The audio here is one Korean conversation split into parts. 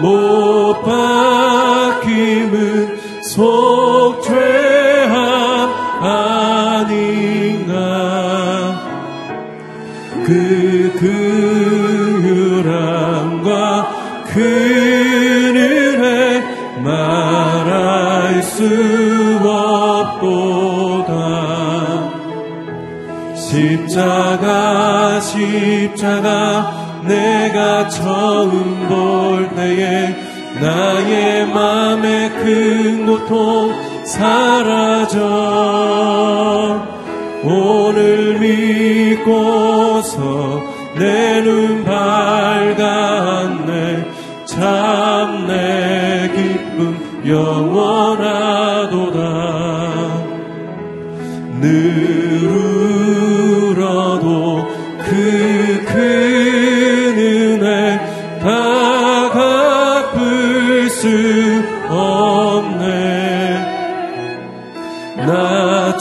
못 박힘은 속죄함 아닌가 그 그유람과 그 은혜 말할 수 없도다. 십자가 십자가 내가 처음 큰 고통 사라져. 오늘 믿고서 내 눈 밝았네. 참 내 기쁨 영원하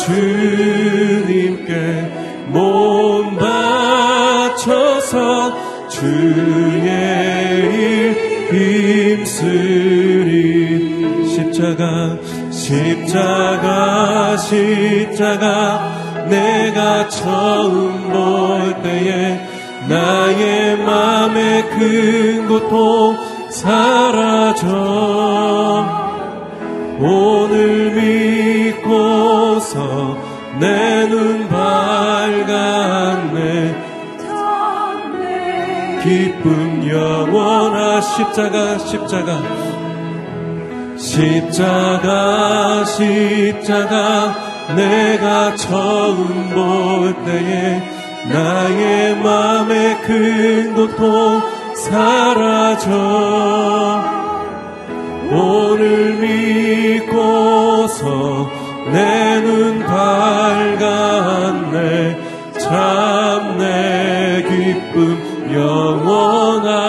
주님께 몸 바쳐서 주의 일 힘쓰리. 십자가 십자가 십자가 내가 처음 볼 때에 나의 맘에 큰 고통 사라져. 오늘 믿고서 내 눈 밝았네. 기쁨 영원한 십자가 십자가. 십자가 십자가 내가 처음 볼 때에 나의 맘에 큰 고통 사라져. 오늘 믿고서 내 눈 밝았네. 참 내 기쁨 영원하도다.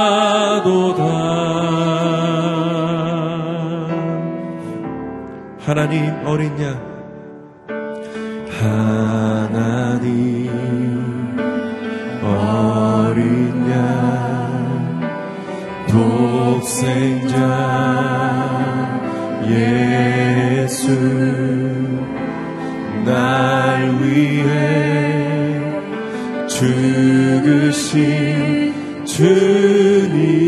하나님 어린 양. 하나님 어린 양. 독생자 예수 날 위해 죽으신 주님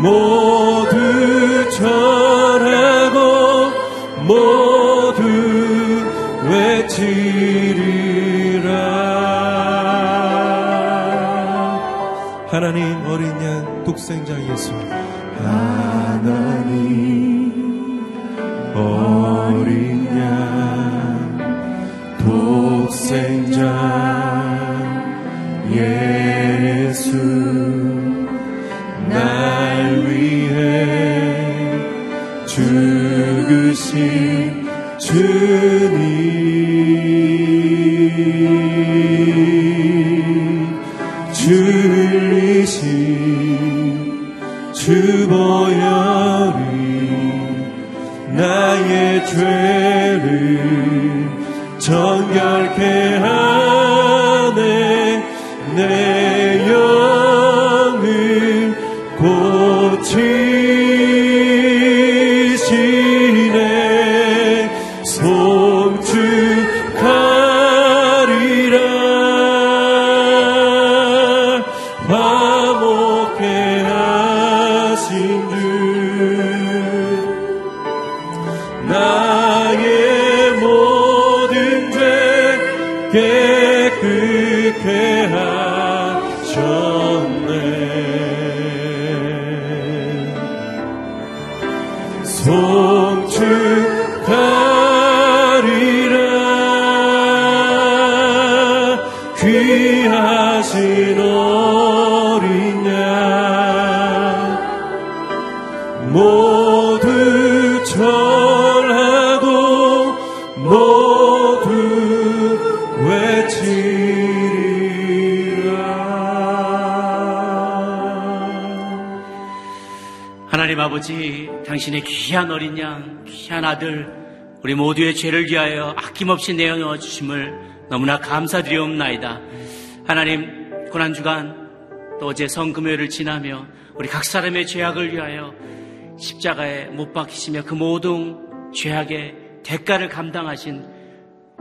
모두 절하고 모두 외치리라. 하나님 어린 양 독생자 예수. 하나님 주 나의 모든 죄 당신의 귀한 어린 양, 귀한 아들, 우리 모두의 죄를 위하여 아낌없이 내어놓아 주심을 너무나 감사드리옵나이다. 하나님, 고난주간 또 어제 성금요일을 지나며 우리 각 사람의 죄악을 위하여 십자가에 못 박히시며 그 모든 죄악의 대가를 감당하신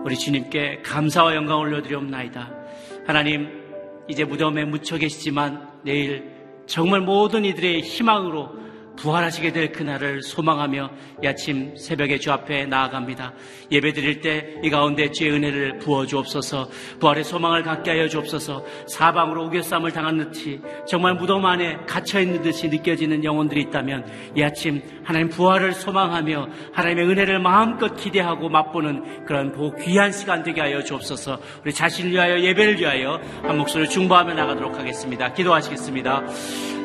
우리 주님께 감사와 영광을 올려드리옵나이다. 하나님, 이제 무덤에 묻혀 계시지만 내일 정말 모든 이들의 희망으로 부활하시게 될 그날을 소망하며 이 아침 새벽에 주 앞에 나아갑니다. 예배 드릴 때 이 가운데 주의 은혜를 부어 주옵소서 부활의 소망을 갖게 하여 주옵소서 사방으로 우겨쌈을 당한 듯이 정말 무덤 안에 갇혀 있는 듯이 느껴지는 영혼들이 있다면 이 아침 하나님 부활을 소망하며 하나님의 은혜를 마음껏 기대하고 맛보는 그런 보 귀한 시간 되게 하여 주옵소서 우리 자신을 위하여 예배를 위하여 한 목소리를 중보하며 나가도록 하겠습니다. 기도하시겠습니다.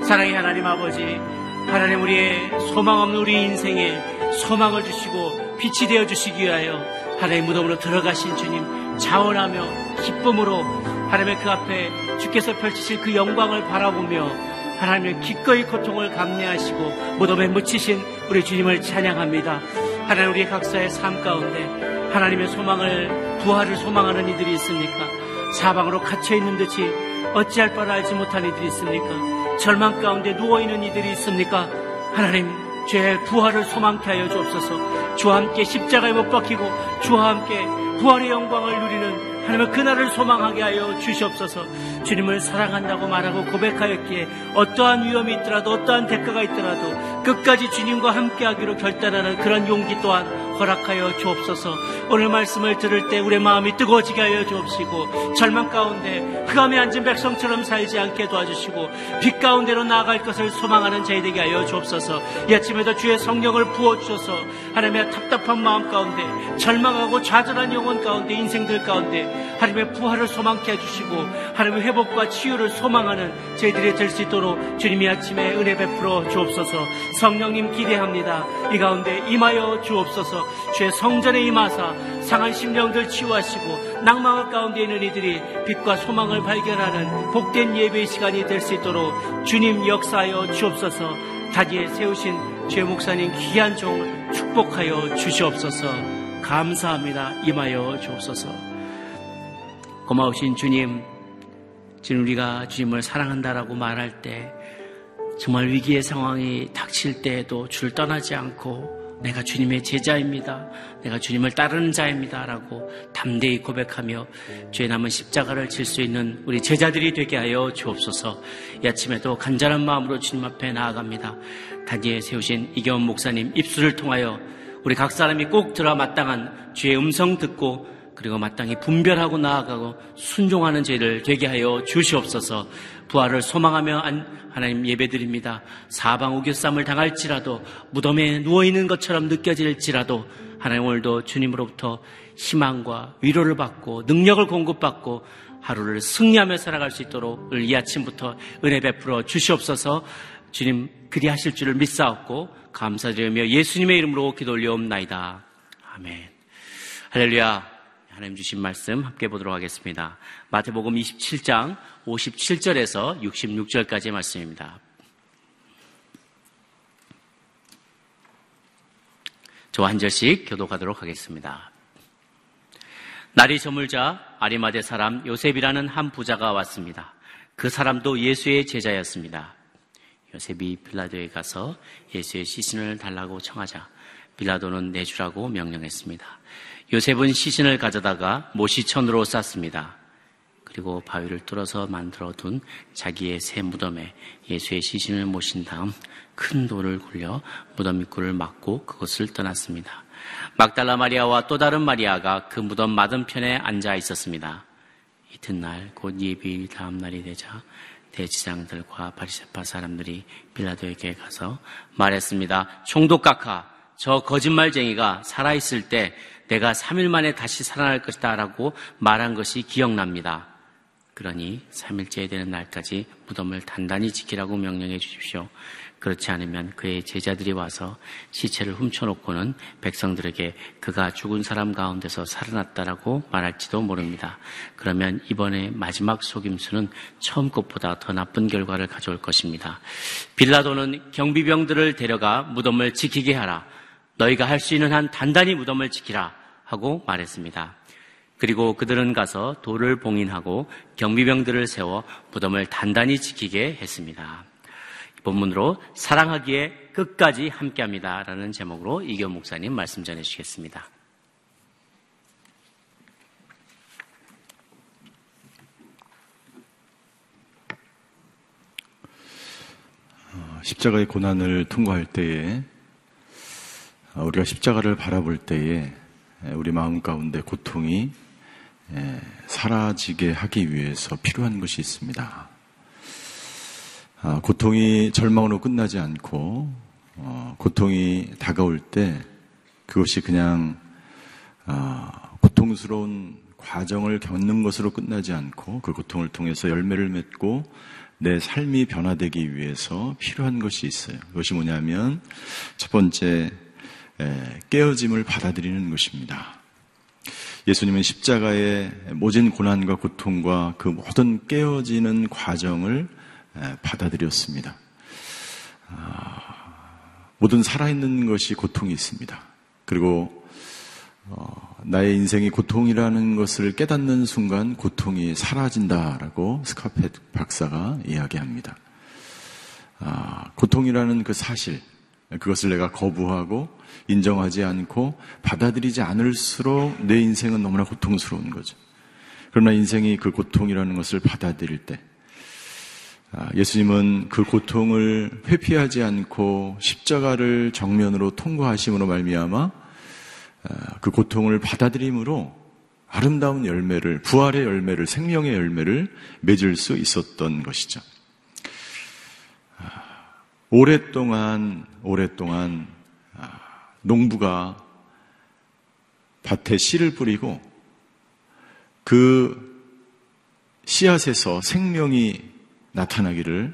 사랑의 하나님 아버지 하나님 우리의 소망 없는 우리 인생에 소망을 주시고 빛이 되어 주시기 위하여 하나님 무덤으로 들어가신 주님 자원하며 기쁨으로 하나님의 그 앞에 주께서 펼치실 그 영광을 바라보며 하나님의 기꺼이 고통을 감내하시고 무덤에 묻히신 우리 주님을 찬양합니다. 하나님 우리 각자의 삶 가운데 하나님의 소망을 부활을 소망하는 이들이 있습니까? 사방으로 갇혀 있는 듯이 어찌할 바를 알지 못한 이들이 있습니까? 절망 가운데 누워있는 이들이 있습니까? 하나님, 죄의 부활을 소망케 하여 주옵소서. 주와 함께 십자가에 못 박히고 주와 함께 부활의 영광을 누리는 하나님의 그날을 소망하게 하여 주시옵소서. 주님을 사랑한다고 말하고 고백하였기에 어떠한 위험이 있더라도 어떠한 대가가 있더라도 끝까지 주님과 함께하기로 결단하는 그런 용기 또한 허락하여 주옵소서. 오늘 말씀을 들을 때 우리의 마음이 뜨거워지게 하여 주옵시고 절망 가운데 흑암에 앉은 백성처럼 살지 않게 도와주시고 빛 가운데로 나아갈 것을 소망하는 저희 되게 하여 주옵소서. 이 아침에도 주의 성령을 부어 주셔서 하나님의 답답한 마음 가운데 절망하고 좌절한 영혼 가운데 인생들 가운데 하나님의 부활을 소망케 해주시고 하나님의 회복과 치유를 소망하는 저희들이 될 수 있도록 주님이 아침에 은혜 베풀어 주옵소서 성령님 기대합니다 이 가운데 임하여 주옵소서 주의 성전에 임하사 상한 심령들 치유하시고 낭망을 가운데 있는 이들이 빛과 소망을 발견하는 복된 예배의 시간이 될 수 있도록 주님 역사하여 주옵소서. 다지에 세우신 주의 목사님 귀한 종을 축복하여 주시옵소서. 감사합니다. 임하여 주옵소서. 고마우신 주님, 지금 우리가 주님을 사랑한다라고 말할 때 정말 위기의 상황이 닥칠 때에도 주를 떠나지 않고 내가 주님의 제자입니다. 내가 주님을 따르는 자입니다. 라고 담대히 고백하며 죄 남은 십자가를 질 수 있는 우리 제자들이 되게 하여 주옵소서 이 아침에도 간절한 마음으로 주님 앞에 나아갑니다. 단지에 세우신 이경원 목사님 입술을 통하여 우리 각 사람이 꼭 들어 마땅한 주의 음성 듣고 그리고 마땅히 분별하고 나아가고 순종하는 죄를 되게 하여 주시옵소서 부활을 소망하며 하나님 예배드립니다. 사방 우겨쌈을 당할지라도 무덤에 누워있는 것처럼 느껴질지라도 하나님 오늘도 주님으로부터 희망과 위로를 받고 능력을 공급받고 하루를 승리하며 살아갈 수 있도록 이 아침부터 은혜 베풀어 주시옵소서 주님 그리하실 줄을 믿사옵고 감사드리며 예수님의 이름으로 기도 올려옵나이다. 아멘. 할렐루야. 하나님 주신 말씀 함께 보도록 하겠습니다. 마태복음 27장 57절에서 66절까지의 말씀입니다. 저와 한 절씩 교독하도록 하겠습니다. 날이 저물자 아리마대 사람 요셉이라는 한 부자가 왔습니다. 그 사람도 예수의 제자였습니다. 요셉이 빌라도에 가서 예수의 시신을 달라고 청하자 빌라도는 내주라고 명령했습니다. 요셉은 시신을 가져다가 모시천으로 쌌습니다. 그리고 바위를 뚫어서 만들어 둔 자기의 새 무덤에 예수의 시신을 모신 다음 큰 돌을 굴려 무덤 입구를 막고 그곳을 떠났습니다. 막달라 마리아와 또 다른 마리아가 그 무덤 맞은편에 앉아 있었습니다. 이튿날 곧 예비일 다음 날이 되자 대지장들과 바리세파 사람들이 빌라도에게 가서 말했습니다. 총독 각하, 저 거짓말쟁이가 살아있을 때 내가 3일 만에 다시 살아날 것이다 라고 말한 것이 기억납니다. 그러니 3일째 되는 날까지 무덤을 단단히 지키라고 명령해 주십시오. 그렇지 않으면 그의 제자들이 와서 시체를 훔쳐놓고는 백성들에게 그가 죽은 사람 가운데서 살아났다라고 말할지도 모릅니다. 그러면 이번에 마지막 속임수는 처음 것보다 더 나쁜 결과를 가져올 것입니다. 빌라도는 경비병들을 데려가 무덤을 지키게 하라. 너희가 할 수 있는 한 단단히 무덤을 지키라 하고 말했습니다. 그리고 그들은 가서 돌을 봉인하고 경비병들을 세워 무덤을 단단히 지키게 했습니다. 본문으로 사랑하기에 끝까지 함께합니다. 라는 제목으로 이교 목사님 말씀 전해주시겠습니다. 어, 십자가의 고난을 통과할 때에 어, 우리가 십자가를 바라볼 때에 우리 마음 가운데 고통이 사라지게 하기 위해서 필요한 것이 있습니다. 아, 고통이 절망으로 끝나지 않고 어, 고통이 다가올 때 그것이 그냥 아, 고통스러운 과정을 겪는 것으로 끝나지 않고 그 고통을 통해서 열매를 맺고 내 삶이 변화되기 위해서 필요한 것이 있어요. 그것이 뭐냐면 첫 번째 깨어짐을 받아들이는 것입니다. 예수님은 십자가의 모진 고난과 고통과 그 모든 깨어지는 과정을 받아들였습니다. 아, 모든 살아있는 것이 고통이 있습니다. 그리고 어, 나의 인생이 고통이라는 것을 깨닫는 순간 고통이 사라진다라고 스카펫 박사가 이야기합니다. 아, 고통이라는 그 사실, 그것을 내가 거부하고 인정하지 않고 받아들이지 않을수록 내 인생은 너무나 고통스러운 거죠. 그러나 인생이 그 고통이라는 것을 받아들일 때, 아, 예수님은 그 고통을 회피하지 않고 십자가를 정면으로 통과하심으로 말미암아 아, 그 고통을 받아들임으로 아름다운 열매를 부활의 열매를 생명의 열매를 맺을 수 있었던 것이죠. 아, 오랫동안 오랫동안 농부가 밭에 씨를 뿌리고 그 씨앗에서 생명이 나타나기를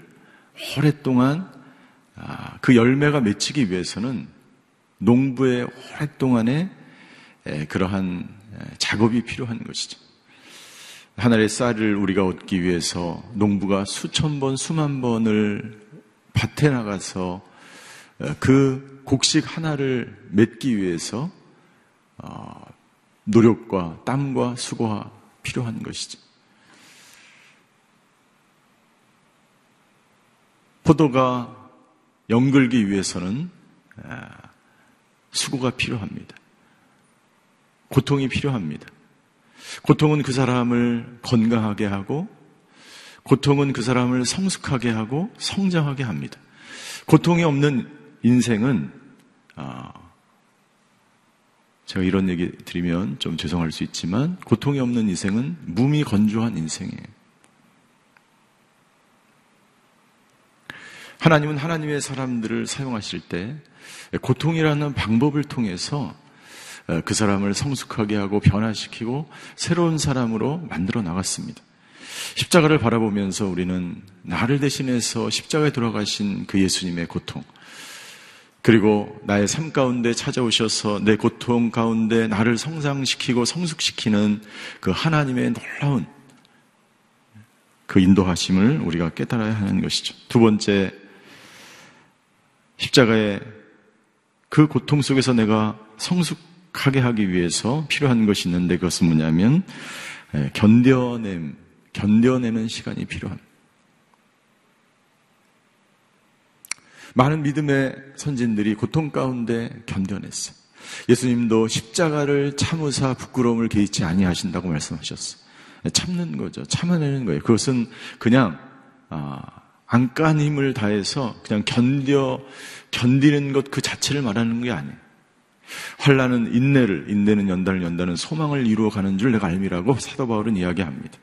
오랫동안 아, 그 열매가 맺히기 위해서는 농부의 오랫동안의 그러한 작업이 필요한 것이죠. 하나의 쌀을 우리가 얻기 위해서 농부가 수천 번, 수만 번을 밭에 나가서 그 곡식 하나를 맺기 위해서 어, 노력과 땀과 수고가 필요한 것이죠. 포도가 연글기 위해서는 수고가 필요합니다. 고통이 필요합니다. 고통은 그 사람을 건강하게 하고, 고통은 그 사람을 성숙하게 하고 성장하게 합니다. 고통이 없는 인생은, 아, 제가 이런 얘기 드리면 좀 죄송할 수 있지만, 고통이 없는 인생은 무미 건조한 인생이에요. 하나님은 하나님의 사람들을 사용하실 때 고통이라는 방법을 통해서 어, 그 사람을 성숙하게 하고 변화시키고 새로운 사람으로 만들어 나갔습니다. 십자가를 바라보면서 우리는 나를 대신해서 십자가에 돌아가신 그 예수님의 고통, 그리고 나의 삶 가운데 찾아오셔서 내 고통 가운데 나를 성장시키고 성숙시키는 그 하나님의 놀라운 그 인도하심을 우리가 깨달아야 하는 것이죠. 두 번째, 십자가의 그 고통 속에서 내가 성숙하게 하기 위해서 필요한 것이 있는데 그것은 뭐냐면 예, 견뎌냄, 견뎌내는 시간이 필요합니다. 많은 믿음의 선진들이 고통 가운데 견뎌냈어요. 예수님도 십자가를 참으사 부끄러움을 개의치 아니하신다고 말씀하셨어요. 참는 거죠. 참아내는 거예요. 그것은 그냥 아, 안간 힘을 다해서 그냥 견뎌 견디는 것 그 자체를 말하는 게 아니에요. 환란은 인내를, 인내는 연단을, 연단은 소망을 이루어 가는 줄 내가 알미라고 사도 바울은 이야기합니다.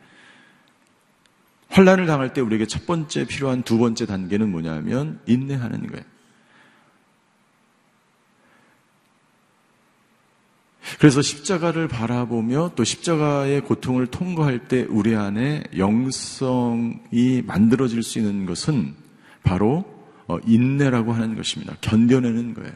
환란을 당할 때 우리에게 첫 번째 필요한 두 번째 단계는 뭐냐면 인내하는 거예요. 그래서 십자가를 바라보며 또 십자가의 고통을 통과할 때 우리 안에 영성이 만들어질 수 있는 것은 바로 어, 인내라고 하는 것입니다. 견뎌내는 거예요.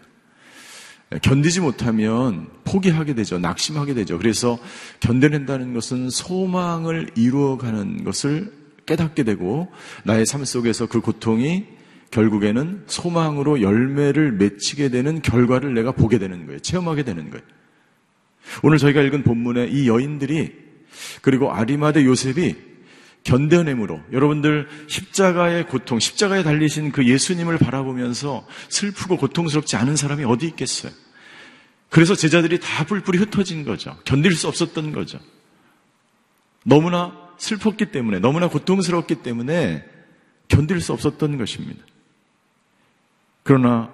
견디지 못하면 포기하게 되죠. 낙심하게 되죠. 그래서 견뎌낸다는 것은 소망을 이루어가는 것을 깨닫게 되고 나의 삶 속에서 그 고통이 결국에는 소망으로 열매를 맺히게 되는 결과를 내가 보게 되는 거예요. 체험하게 되는 거예요. 오늘 저희가 읽은 본문에 이 여인들이 그리고 아리마대 요셉이 견뎌냄으로 여러분들 십자가의 고통, 십자가에 달리신 그 예수님을 바라보면서 슬프고 고통스럽지 않은 사람이 어디 있겠어요? 그래서 제자들이 다 뿔뿔이 흩어진 거죠. 견딜 수 없었던 거죠. 너무나 슬펐기 때문에, 너무나 고통스럽기 때문에 견딜 수 없었던 것입니다. 그러나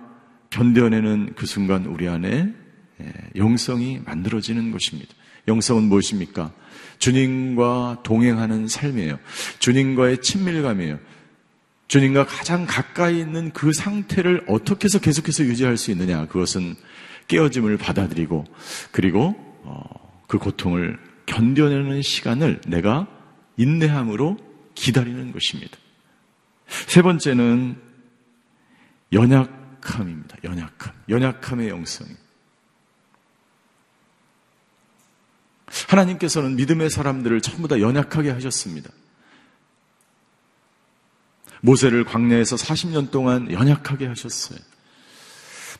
견뎌내는 그 순간 우리 안에 예, 영성이 만들어지는 것입니다. 영성은 무엇입니까? 주님과 동행하는 삶이에요. 주님과의 친밀감이에요. 주님과 가장 가까이 있는 그 상태를 어떻게 해서 계속해서 유지할 수 있느냐. 그것은 깨어짐을 받아들이고 그리고 어, 그 고통을 견뎌내는 시간을 내가 인내함으로 기다리는 것입니다. 세 번째는 연약함입니다. 연약함. 연약함의 영성이. 하나님께서는 믿음의 사람들을 전부 다 연약하게 하셨습니다. 모세를 광야에서 40년 동안 연약하게 하셨어요.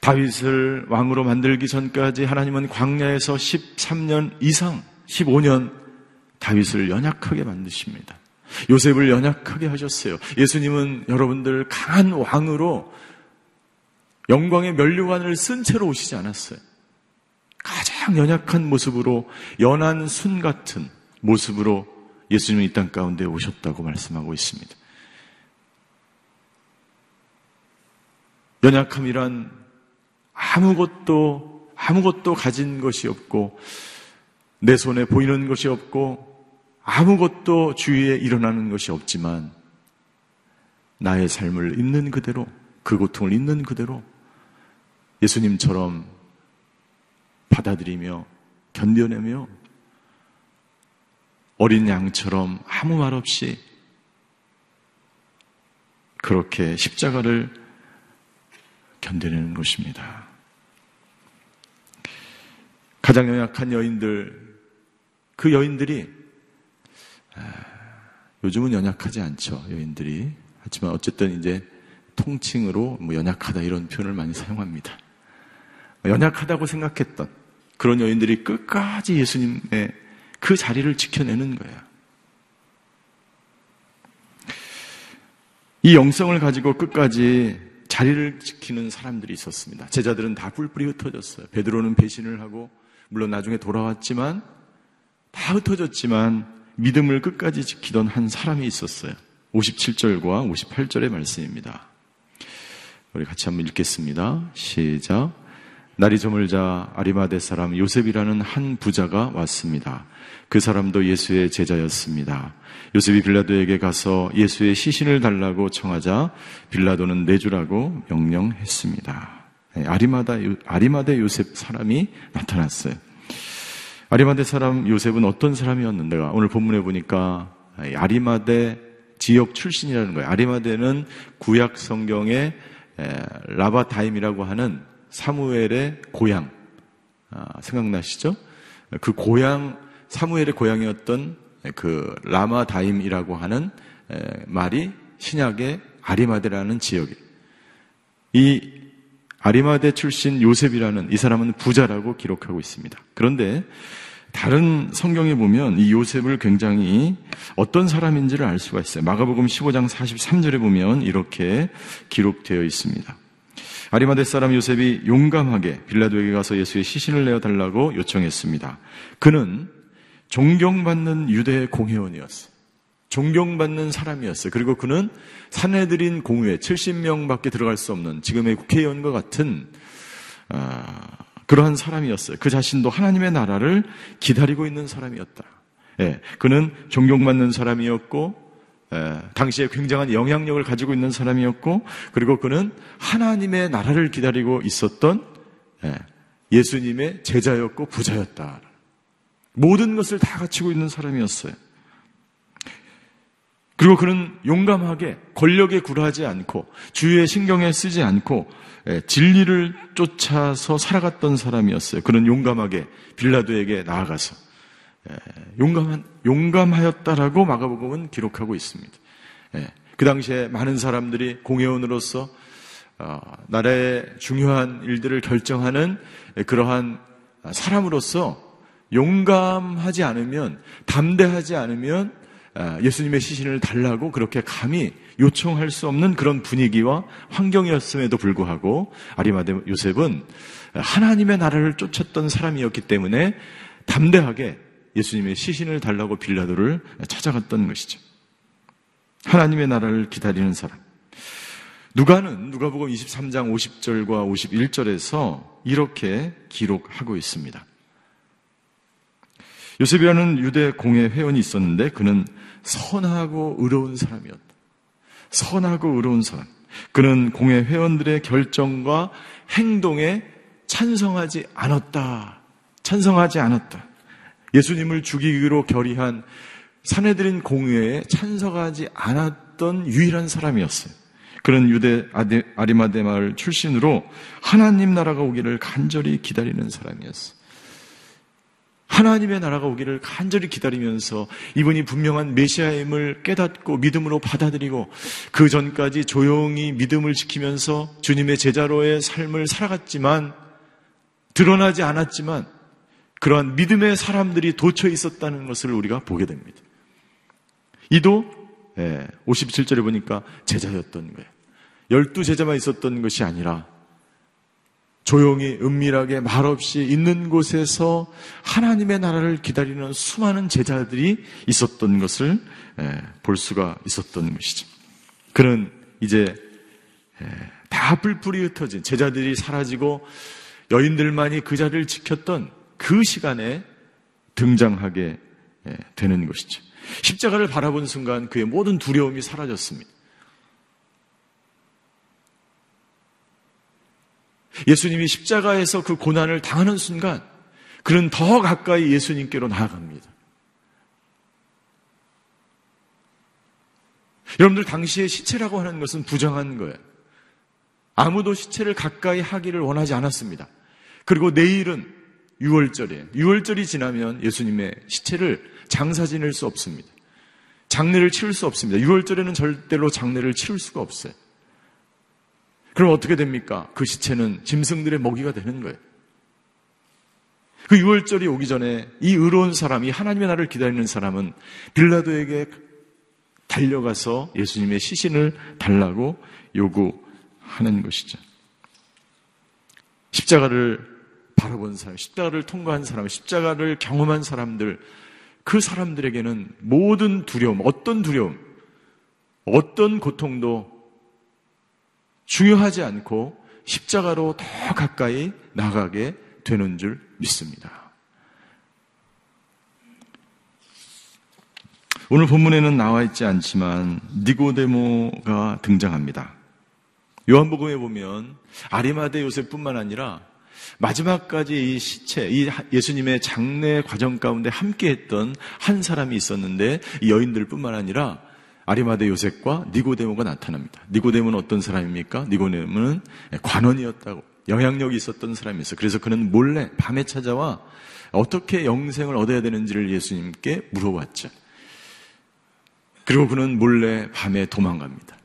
다윗을 왕으로 만들기 전까지 하나님은 광야에서 13년 이상, 15년 다윗을 연약하게 만드십니다. 요셉을 연약하게 하셨어요. 예수님은 여러분들 강한 왕으로 영광의 면류관을 쓴 채로 오시지 않았어요. 가장 연약한 모습으로 연한 순 같은 모습으로 예수님은 이 땅 가운데 오셨다고 말씀하고 있습니다. 연약함이란 아무것도 아무것도 가진 것이 없고 내 손에 보이는 것이 없고 아무것도 주위에 일어나는 것이 없지만 나의 삶을 있는 그대로 그 고통을 있는 그대로 예수님처럼 받아들이며 견뎌내며 어린 양처럼 아무 말 없이 그렇게 십자가를 견뎌내는 것입니다. 가장 연약한 여인들, 그 여인들이 아, 요즘은 연약하지 않죠. 여인들이. 하지만 어쨌든 이제 통칭으로 뭐 연약하다 이런 표현을 많이 사용합니다. 연약하다고 생각했던 그런 여인들이 끝까지 예수님의 그 자리를 지켜내는 거예요. 이 영성을 가지고 끝까지 자리를 지키는 사람들이 있었습니다. 제자들은 다 뿔뿔이 흩어졌어요. 베드로는 배신을 하고 물론 나중에 돌아왔지만 다 흩어졌지만 믿음을 끝까지 지키던 한 사람이 있었어요. 57절과 58절의 말씀입니다. 우리 같이 한번 읽겠습니다. 시작. 날이 저물자 아리마대 사람 요셉이라는 한 부자가 왔습니다. 그 사람도 예수의 제자였습니다. 요셉이 빌라도에게 가서 예수의 시신을 달라고 청하자 빌라도는 내주라고 명령했습니다. 네, 아리마다, 아리마대 요셉 사람이 나타났어요. 아리마대 사람 요셉은 어떤 사람이었는데가 오늘 본문에 보니까 아리마대 지역 출신이라는 거예요. 아리마대는 구약 성경의 라바다임이라고 하는 사무엘의 고향 아, 생각나시죠? 그 고향 사무엘의 고향이었던 그 라마다임이라고 하는 말이 신약의 아리마대라는 지역이에요. 이 아리마대 출신 요셉이라는 이 사람은 부자라고 기록하고 있습니다. 그런데 다른 성경에 보면 이 요셉을 굉장히 어떤 사람인지를 알 수가 있어요. 마가복음 15장 43절에 보면 이렇게 기록되어 있습니다. 아리마대 사람 요셉이 용감하게 빌라도에게 가서 예수의 시신을 내어 달라고 요청했습니다. 그는 존경받는 유대의 공회원이었어요. 존경받는 사람이었어요. 그리고 그는 사내들인 공회 70명밖에 들어갈 수 없는 지금의 국회의원과 같은 아, 그러한 사람이었어요. 그 자신도 하나님의 나라를 기다리고 있는 사람이었다. 예, 그는 존경받는 사람이었고 예, 당시에 굉장한 영향력을 가지고 있는 사람이었고 그리고 그는 하나님의 나라를 기다리고 있었던 예, 예수님의 제자였고 부자였다. 모든 것을 다 갖추고 있는 사람이었어요. 그리고 그는 용감하게 권력에 굴하지 않고 주위의 신경에 쓰지 않고 예, 진리를 쫓아서 살아갔던 사람이었어요. 그는 용감하게 빌라도에게 나아가서 예, 용감한 용감하였다라고 마가복음은 기록하고 있습니다. 예, 그 당시에 많은 사람들이 공회원으로서 어, 나라의 중요한 일들을 결정하는 그러한 사람으로서 용감하지 않으면 담대하지 않으면 아, 예수님의 시신을 달라고 그렇게 감히 요청할 수 없는 그런 분위기와 환경이었음에도 불구하고 아리마대 요셉은 하나님의 나라를 쫓았던 사람이었기 때문에 담대하게 예수님의 시신을 달라고 빌라도를 찾아갔던 것이죠. 하나님의 나라를 기다리는 사람. 누가는 누가복음 23장 50절과 51절에서 이렇게 기록하고 있습니다. 요셉이라는 유대 공회 회원이 있었는데 그는 선하고 의로운 사람이었다. 선하고 의로운 사람. 그는 공회 회원들의 결정과 행동에 찬성하지 않았다. 찬성하지 않았다. 예수님을 죽이기로 결의한 사내들인 공회에 찬성하지 않았던 유일한 사람이었어요. 그런 유대 아리마대 마을 출신으로 하나님 나라가 오기를 간절히 기다리는 사람이었어요. 하나님의 나라가 오기를 간절히 기다리면서 이분이 분명한 메시아임을 깨닫고 믿음으로 받아들이고 그 전까지 조용히 믿음을 지키면서 주님의 제자로의 삶을 살아갔지만 드러나지 않았지만 그러한 믿음의 사람들이 도처에 있었다는 것을 우리가 보게 됩니다. 이도 57절에 예, 보니까 제자였던 거예요. 열두 제자만 있었던 것이 아니라 조용히 은밀하게 말없이 있는 곳에서 하나님의 나라를 기다리는 수많은 제자들이 있었던 것을 볼 수가 있었던 것이죠. 그는 이제 다 뿔뿔이 흩어진 제자들이 사라지고 여인들만이 그 자리를 지켰던 그 시간에 등장하게 되는 것이죠. 십자가를 바라본 순간 그의 모든 두려움이 사라졌습니다. 예수님이 십자가에서 그 고난을 당하는 순간 그는 더 가까이 예수님께로 나아갑니다. 여러분들 당시에 시체라고 하는 것은 부정한 거예요. 아무도 시체를 가까이 하기를 원하지 않았습니다. 그리고 내일은 6월절이에요. 6월절이 지나면 예수님의 시체를 장사 지낼 수 없습니다. 장례를 치를 수 없습니다. 6월절에는 절대로 장례를 치를 수가 없어요. 그럼 어떻게 됩니까? 그 시체는 짐승들의 먹이가 되는 거예요. 그 6월절이 오기 전에 이 의로운 사람이 하나님의 나라를 기다리는 사람은 빌라도에게 달려가서 예수님의 시신을 달라고 요구하는 것이죠. 십자가를 바라본 사람, 십자가를 통과한 사람, 십자가를 경험한 사람들, 그 사람들에게는 모든 두려움, 어떤 두려움, 어떤 고통도 중요하지 않고 십자가로 더 가까이 나가게 되는 줄 믿습니다. 오늘 본문에는 나와 있지 않지만 니고데모가 등장합니다. 요한복음에 보면 아리마대 요셉뿐만 아니라 마지막까지 이 시체, 이 예수님의 장례 과정 가운데 함께 했던 한 사람이 있었는데 이 여인들 뿐만 아니라 아리마대 요셉과 니고데모가 나타납니다. 니고데모는 어떤 사람입니까? 니고데모는 관원이었다고 영향력이 있었던 사람이었어요. 그래서 그는 몰래 밤에 찾아와 어떻게 영생을 얻어야 되는지를 예수님께 물어봤죠. 그리고 그는 몰래 밤에 도망갑니다.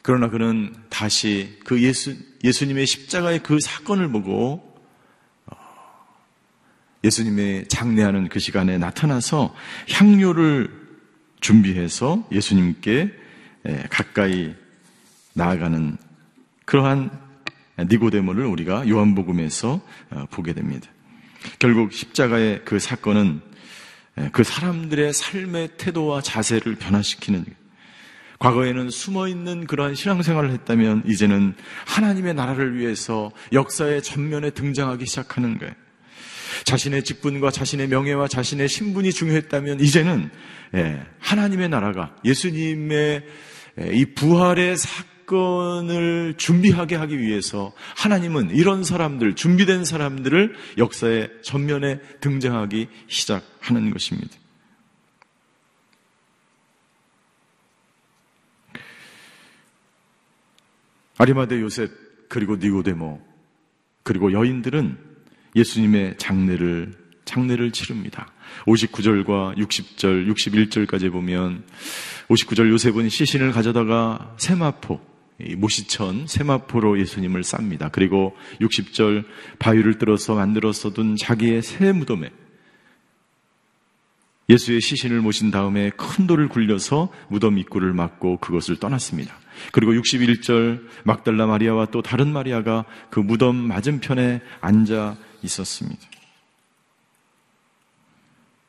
그러나 그는 다시 그 예수, 예수님의 십자가의 그 사건을 보고 어, 예수님의 장례하는 그 시간에 나타나서 향료를 준비해서 예수님께 가까이 나아가는 그러한 니고데모를 우리가 요한복음에서 어, 보게 됩니다. 결국 십자가의 그 사건은 그 사람들의 삶의 태도와 자세를 변화시키는 과거에는 숨어 있는 그러한 신앙생활을 했다면 이제는 하나님의 나라를 위해서 역사의 전면에 등장하기 시작하는 거예요. 자신의 직분과 자신의 명예와 자신의 신분이 중요했다면 이제는 예, 하나님의 나라가 예수님의 예, 이 부활의 사건을 준비하게 하기 위해서 하나님은 이런 사람들, 준비된 사람들을 역사의 전면에 등장하기 시작하는 것입니다. 아리마대 요셉 그리고 니고데모 그리고 여인들은 예수님의 장례를 장례를 치릅니다. 59절과 60절, 61절까지 보면 59절 요셉은 시신을 가져다가 세마포, 모시천 세마포로 예수님을 쌉니다. 그리고 60절 바위를 뚫어서 만들어서 둔 자기의 새 무덤에 예수의 시신을 모신 다음에 큰 돌을 굴려서 무덤 입구를 막고 그것을 떠났습니다. 그리고 61절 막달라 마리아와 또 다른 마리아가 그 무덤 맞은편에 앉아 있었습니다.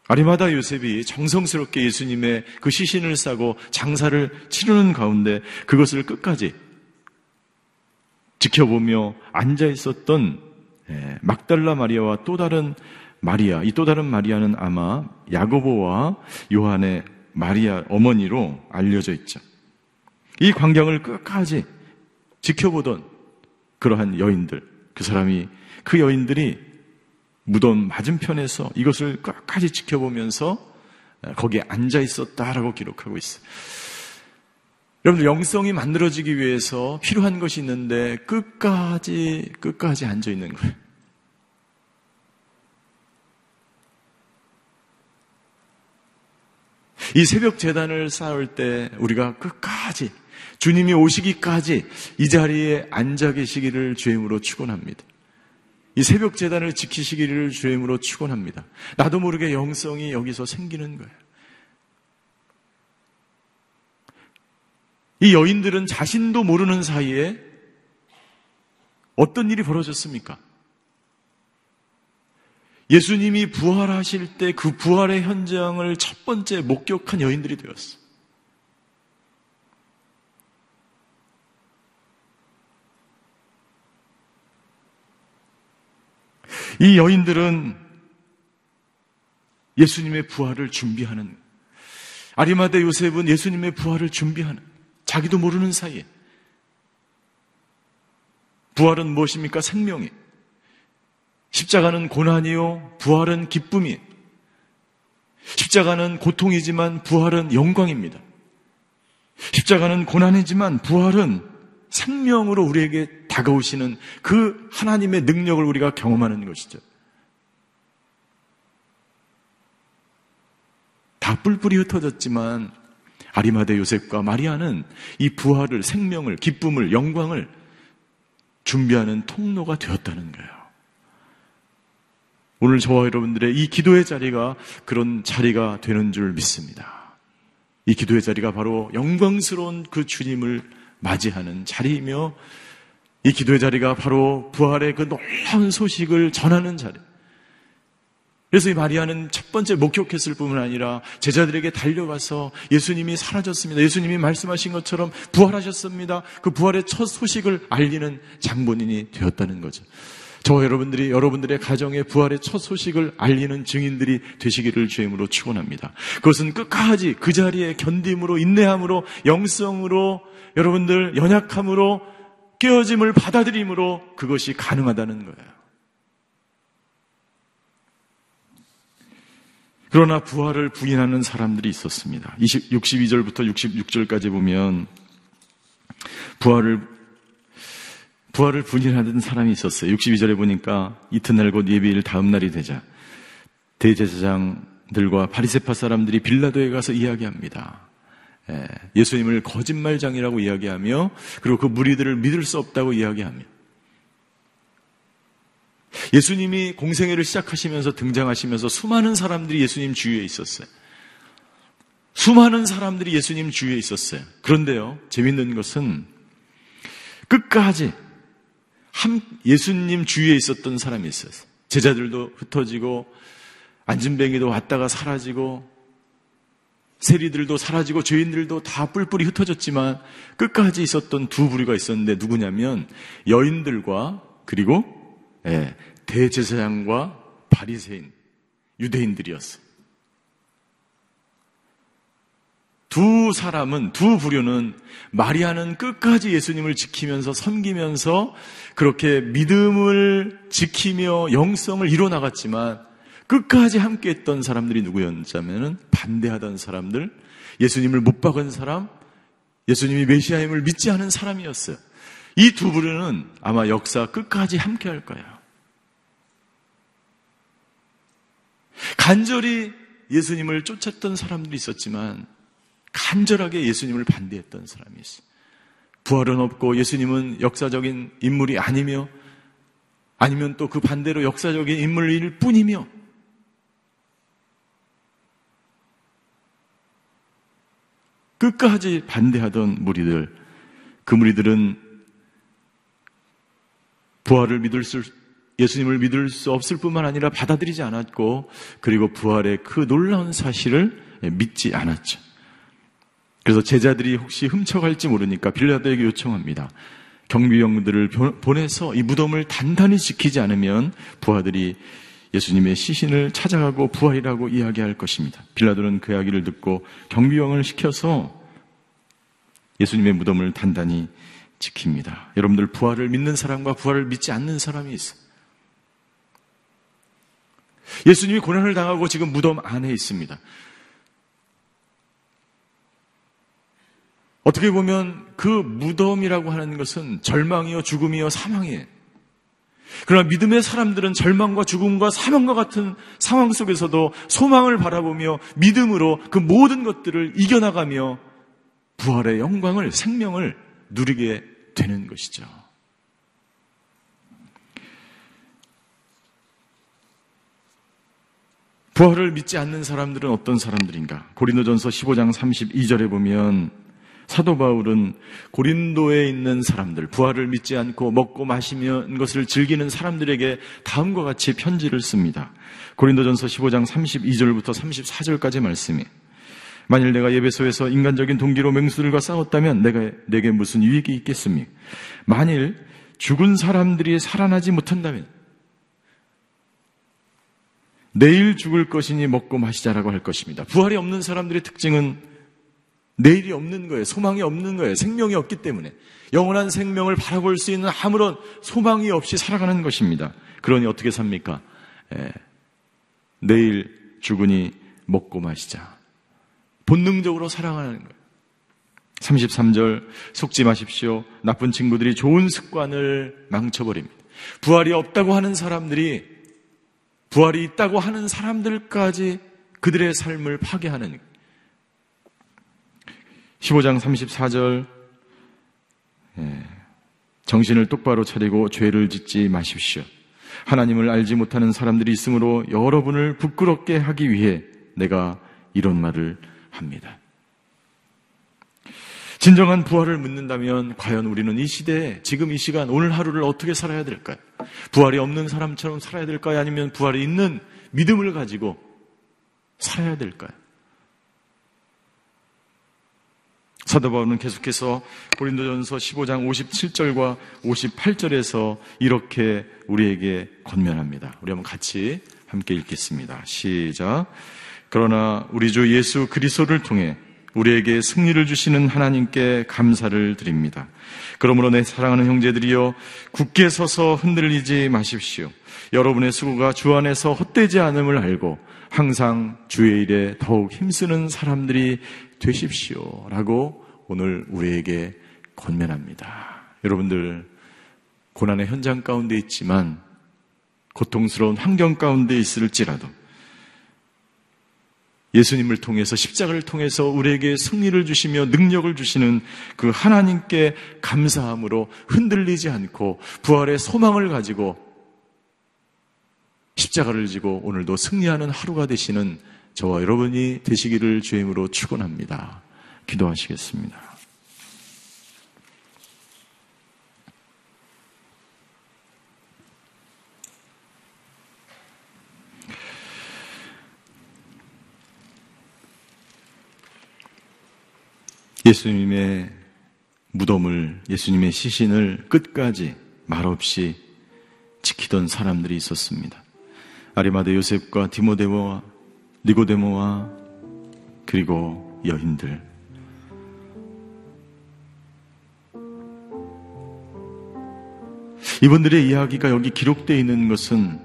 아리마다 요셉이 정성스럽게 예수님의 그 시신을 싸고 장사를 치르는 가운데 그것을 끝까지 지켜보며 앉아 있었던 예, 막달라 마리아와 또 다른 마리아, 이 또 다른 마리아는 아마 야고보와 요한의 마리아 어머니로 알려져 있죠. 이 광경을 끝까지 지켜보던 그러한 여인들, 그 사람이 그 여인들이 무덤 맞은편에서 이것을 끝까지 지켜보면서 거기에 앉아 있었다라고 기록하고 있어요. 여러분들 영성이 만들어지기 위해서 필요한 것이 있는데 끝까지 끝까지 앉아 있는 거예요. 이 새벽 재단을 쌓을 때 우리가 끝까지 주님이 오시기까지 이 자리에 앉아 계시기를 주임으로 축원합니다. 이 새벽 재단을 지키시기를 주임으로 축원합니다. 나도 모르게 영성이 여기서 생기는 거예요. 이 여인들은 자신도 모르는 사이에 어떤 일이 벌어졌습니까? 예수님이 부활하실 때 그 부활의 현장을 첫 번째 목격한 여인들이 되었어. 이 여인들은 예수님의 부활을 준비하는 아리마대 요셉은 예수님의 부활을 준비하는 자기도 모르는 사이에 부활은 무엇입니까? 생명이 십자가는 고난이요 부활은 기쁨이 십자가는 고통이지만 부활은 영광입니다. 십자가는 고난이지만 부활은 생명으로 우리에게 다가오시는 그 하나님의 능력을 우리가 경험하는 것이죠. 다 뿔뿔이 흩어졌지만 아리마대 요셉과 마리아는 이 부활을, 생명을, 기쁨을, 영광을 준비하는 통로가 되었다는 거예요. 오늘 저와 여러분들의 이 기도의 자리가 그런 자리가 되는 줄 믿습니다. 이 기도의 자리가 바로 영광스러운 그 주님을 맞이하는 자리이며 이 기도의 자리가 바로 부활의 그 놀라운 소식을 전하는 자리. 그래서 이 마리아는 첫 번째 목격했을 뿐만 아니라 제자들에게 달려가서 예수님이 사라졌습니다. 예수님이 말씀하신 것처럼 부활하셨습니다. 그 부활의 첫 소식을 알리는 장본인이 되었다는 거죠. 저 여러분들이 여러분들의 가정의 부활의 첫 소식을 알리는 증인들이 되시기를 주임으로 축원합니다. 그것은 끝까지 그 자리에 견딤으로 인내함으로 영성으로 여러분들 연약함으로 깨어짐을 받아들임으로 그것이 가능하다는 거예요. 그러나 부활을 부인하는 사람들이 있었습니다. 20, 62절부터 66절까지 보면 부활을 부활을 부인하는 사람이 있었어요. 62절에 보니까 이튿날 곧 예비일 다음 날이 되자 대제사장들과 바리새파 사람들이 빌라도에 가서 이야기합니다. 예, 예수님을 거짓말장이라고 이야기하며 그리고 그 무리들을 믿을 수 없다고 이야기합니다. 예수님이 공생애를 시작하시면서 등장하시면서 수많은 사람들이 예수님 주위에 있었어요. 수많은 사람들이 예수님 주위에 있었어요. 그런데요, 재밌는 것은 끝까지 한 예수님 주위에 있었던 사람이 있었어요. 제자들도 흩어지고 안진뱅이도 왔다가 사라지고 세리들도 사라지고 죄인들도 다 뿔뿔이 흩어졌지만 끝까지 있었던 두 부류가 있었는데 누구냐면 여인들과 그리고 예, 대제사장과 바리새인 유대인들이었어요. 두 사람은 두 부류는 마리아는 끝까지 예수님을 지키면서 섬기면서 그렇게 믿음을 지키며 영성을 이뤄 나갔지만 끝까지 함께 했던 사람들이 누구였냐면은 반대하던 사람들, 예수님을 못 박은 사람, 예수님이 메시아임을 믿지 않은 사람이었어요. 이 두 부류는 아마 역사 끝까지 함께 할 거예요. 간절히 예수님을 쫓았던 사람들이 있었지만 간절하게 예수님을 반대했던 사람이 있어요. 부활은 없고 예수님은 역사적인 인물이 아니며 아니면 또 그 반대로 역사적인 인물일 뿐이며 끝까지 반대하던 무리들, 그 무리들은 부활을 믿을 수, 예수님을 믿을 수 없을 뿐만 아니라 받아들이지 않았고, 그리고 부활의 그 놀라운 사실을 믿지 않았죠. 그래서 제자들이 혹시 훔쳐갈지 모르니까 빌라도에게 요청합니다. 경비병들을 보내서 이 무덤을 단단히 지키지 않으면 부하들이 예수님의 시신을 찾아가고 부활이라고 이야기할 것입니다. 빌라도는 그 이야기를 듣고 경비병을 시켜서 예수님의 무덤을 단단히 지킵니다. 여러분들 부활을 믿는 사람과 부활을 믿지 않는 사람이 있어요. 예수님이 고난을 당하고 지금 무덤 안에 있습니다. 어떻게 보면 그 무덤이라고 하는 것은 절망이요, 죽음이요, 사망이에요. 그러나 믿음의 사람들은 절망과 죽음과 사망과 같은 상황 속에서도 소망을 바라보며 믿음으로 그 모든 것들을 이겨나가며 부활의 영광을, 생명을 누리게 되는 것이죠. 부활을 믿지 않는 사람들은 어떤 사람들인가? 고린도전서 15장 32절에 보면 사도 바울은 고린도에 있는 사람들, 부활을 믿지 않고 먹고 마시면 것을 즐기는 사람들에게 다음과 같이 편지를 씁니다. 고린도전서 15장 32절부터 34절까지 말씀이 만일 내가 예배소에서 인간적인 동기로 맹수들과 싸웠다면 내가 내게 무슨 유익이 있겠습니까? 만일 죽은 사람들이 살아나지 못한다면 내일 죽을 것이니 먹고 마시자라고 할 것입니다. 부활이 없는 사람들의 특징은 내일이 없는 거예요. 소망이 없는 거예요. 생명이 없기 때문에. 영원한 생명을 바라볼 수 있는 아무런 소망이 없이 살아가는 것입니다. 그러니 어떻게 삽니까? 예. 내일 죽으니 먹고 마시자. 본능적으로 사랑하는 거예요. 33절 속지 마십시오. 나쁜 친구들이 좋은 습관을 망쳐버립니다. 부활이 없다고 하는 사람들이 부활이 있다고 하는 사람들까지 그들의 삶을 파괴하는 15장 34절 예, 정신을 똑바로 차리고 죄를 짓지 마십시오. 하나님을 알지 못하는 사람들이 있으므로 여러분을 부끄럽게 하기 위해 내가 이런 말을 합니다. 진정한 부활을 묻는다면 과연 우리는 이 시대에 지금 이 시간 오늘 하루를 어떻게 살아야 될까요? 부활이 없는 사람처럼 살아야 될까요? 아니면 부활이 있는 믿음을 가지고 살아야 될까요? 사도 바울은 계속해서 고린도전서 15장 57절과 58절에서 이렇게 우리에게 권면합니다. 우리 한번 같이 함께 읽겠습니다. 시작. 그러나 우리 주 예수 그리스도를 통해 우리에게 승리를 주시는 하나님께 감사를 드립니다. 그러므로 내 사랑하는 형제들이여 굳게 서서 흔들리지 마십시오. 여러분의 수고가 주 안에서 헛되지 않음을 알고 항상 주의 일에 더욱 힘쓰는 사람들이 되십시오. 라고 오늘 우리에게 권면합니다. 여러분들 고난의 현장 가운데 있지만 고통스러운 환경 가운데 있을지라도 예수님을 통해서 십자가를 통해서 우리에게 승리를 주시며 능력을 주시는 그 하나님께 감사함으로 흔들리지 않고 부활의 소망을 가지고 십자가를 지고 오늘도 승리하는 하루가 되시는 저와 여러분이 되시기를 주임으로 축원합니다. 기도하시겠습니다. 예수님의 무덤을, 예수님의 시신을 끝까지 말없이 지키던 사람들이 있었습니다. 아리마대 요셉과 디모데모와 니고데모와 그리고 여인들. 이분들의 이야기가 여기 기록되어 있는 것은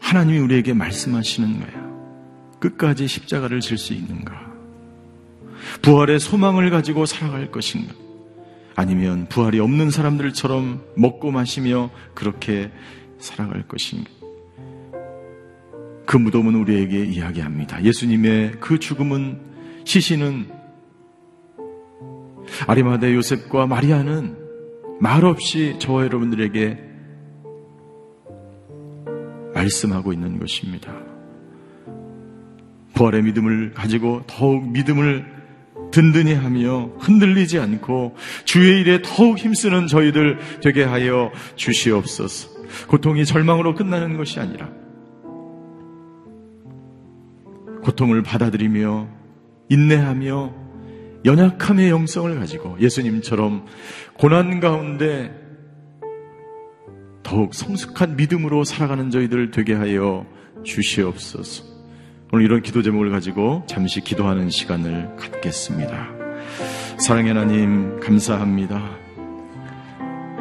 하나님이 우리에게 말씀하시는 거예요. 끝까지 십자가를 질 수 있는가? 부활의 소망을 가지고 살아갈 것인가? 아니면 부활이 없는 사람들처럼 먹고 마시며 그렇게 살아갈 것인가? 그 무덤은 우리에게 이야기합니다. 예수님의 그 죽음은 시신은 아리마대 요셉과 마리아는 말없이 저와 여러분들에게 말씀하고 있는 것입니다. 부활의 믿음을 가지고 더욱 믿음을 든든히 하며 흔들리지 않고 주의 일에 더욱 힘쓰는 저희들 되게 하여 주시옵소서. 고통이 절망으로 끝나는 것이 아니라 고통을 받아들이며 인내하며 연약함의 영성을 가지고 예수님처럼 고난 가운데 더욱 성숙한 믿음으로 살아가는 저희들 되게 하여 주시옵소서. 오늘 이런 기도 제목을 가지고 잠시 기도하는 시간을 갖겠습니다. 사랑의 하나님, 감사합니다.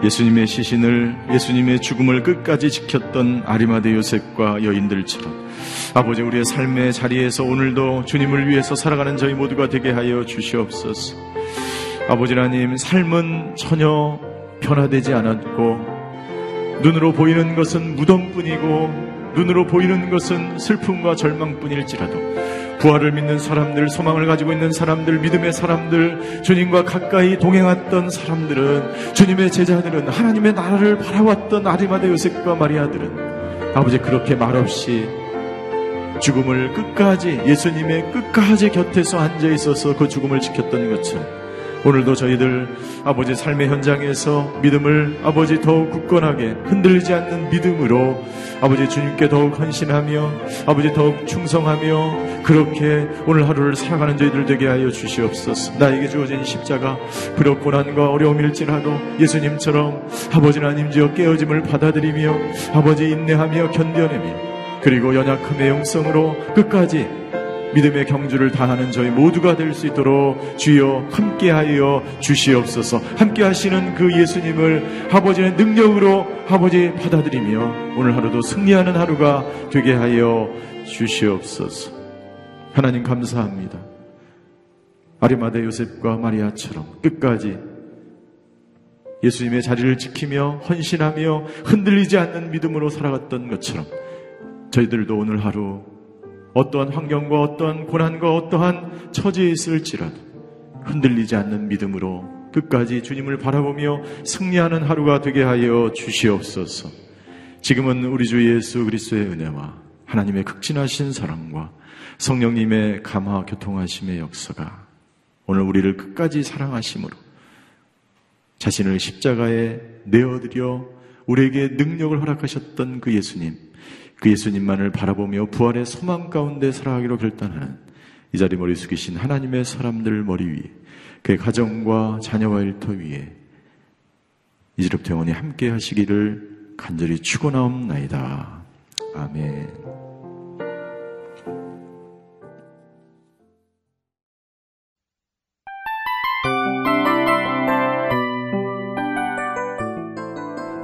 예수님의 시신을, 예수님의 죽음을 끝까지 지켰던 아리마대 요셉과 여인들처럼 아버지 우리의 삶의 자리에서 오늘도 주님을 위해서 살아가는 저희 모두가 되게 하여 주시옵소서. 아버지 하나님, 삶은 전혀 변화되지 않았고 눈으로 보이는 것은 무덤뿐이고 눈으로 보이는 것은 슬픔과 절망뿐일지라도 부활을 믿는 사람들, 소망을 가지고 있는 사람들, 믿음의 사람들, 주님과 가까이 동행했던 사람들은 주님의 제자들은 하나님의 나라를 바라왔던 아리마대 요셉과 마리아들은 아버지 그렇게 말없이 죽음을 끝까지 예수님의 끝까지 곁에서 앉아 있어서 그 죽음을 지켰던 것처럼 오늘도 저희들 아버지 삶의 현장에서 믿음을 아버지 더욱 굳건하게 흔들리지 않는 믿음으로 아버지 주님께 더욱 헌신하며 아버지 더욱 충성하며 그렇게 오늘 하루를 살아가는 저희들 되게 하여 주시옵소서. 나에게 주어진 십자가 비록 고난과 어려움일지라도 예수님처럼 아버지 하나님지어 깨어짐을 받아들이며 아버지 인내하며 견뎌내며 그리고 연약함의 영성으로 끝까지 믿음의 경주를 다하는 저희 모두가 될 수 있도록 주여 함께하여 주시옵소서. 함께하시는 그 예수님을 아버지의 능력으로 아버지 받아들이며 오늘 하루도 승리하는 하루가 되게 하여 주시옵소서. 하나님 감사합니다. 아리마대 요셉과 마리아처럼 끝까지 예수님의 자리를 지키며 헌신하며 흔들리지 않는 믿음으로 살아갔던 것처럼 저희들도 오늘 하루 어떠한 환경과 어떠한 고난과 어떠한 처지에 있을지라도 흔들리지 않는 믿음으로 끝까지 주님을 바라보며 승리하는 하루가 되게 하여 주시옵소서. 지금은 우리 주 예수 그리스도의 은혜와 하나님의 극진하신 사랑과 성령님의 감화 교통하심의 역사가 오늘 우리를 끝까지 사랑하심으로 자신을 십자가에 내어드려 우리에게 능력을 허락하셨던 그 예수님 그 예수님만을 바라보며 부활의 소망 가운데 살아가기로 결단하는 이 자리 머리 숙이신 하나님의 사람들 머리 위에 그의 가정과 자녀와 일터 위에 이제부터 영원히 함께 하시기를 간절히 축원하옵나이다. 아멘.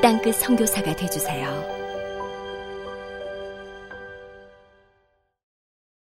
땅끝 성교사가 되주세요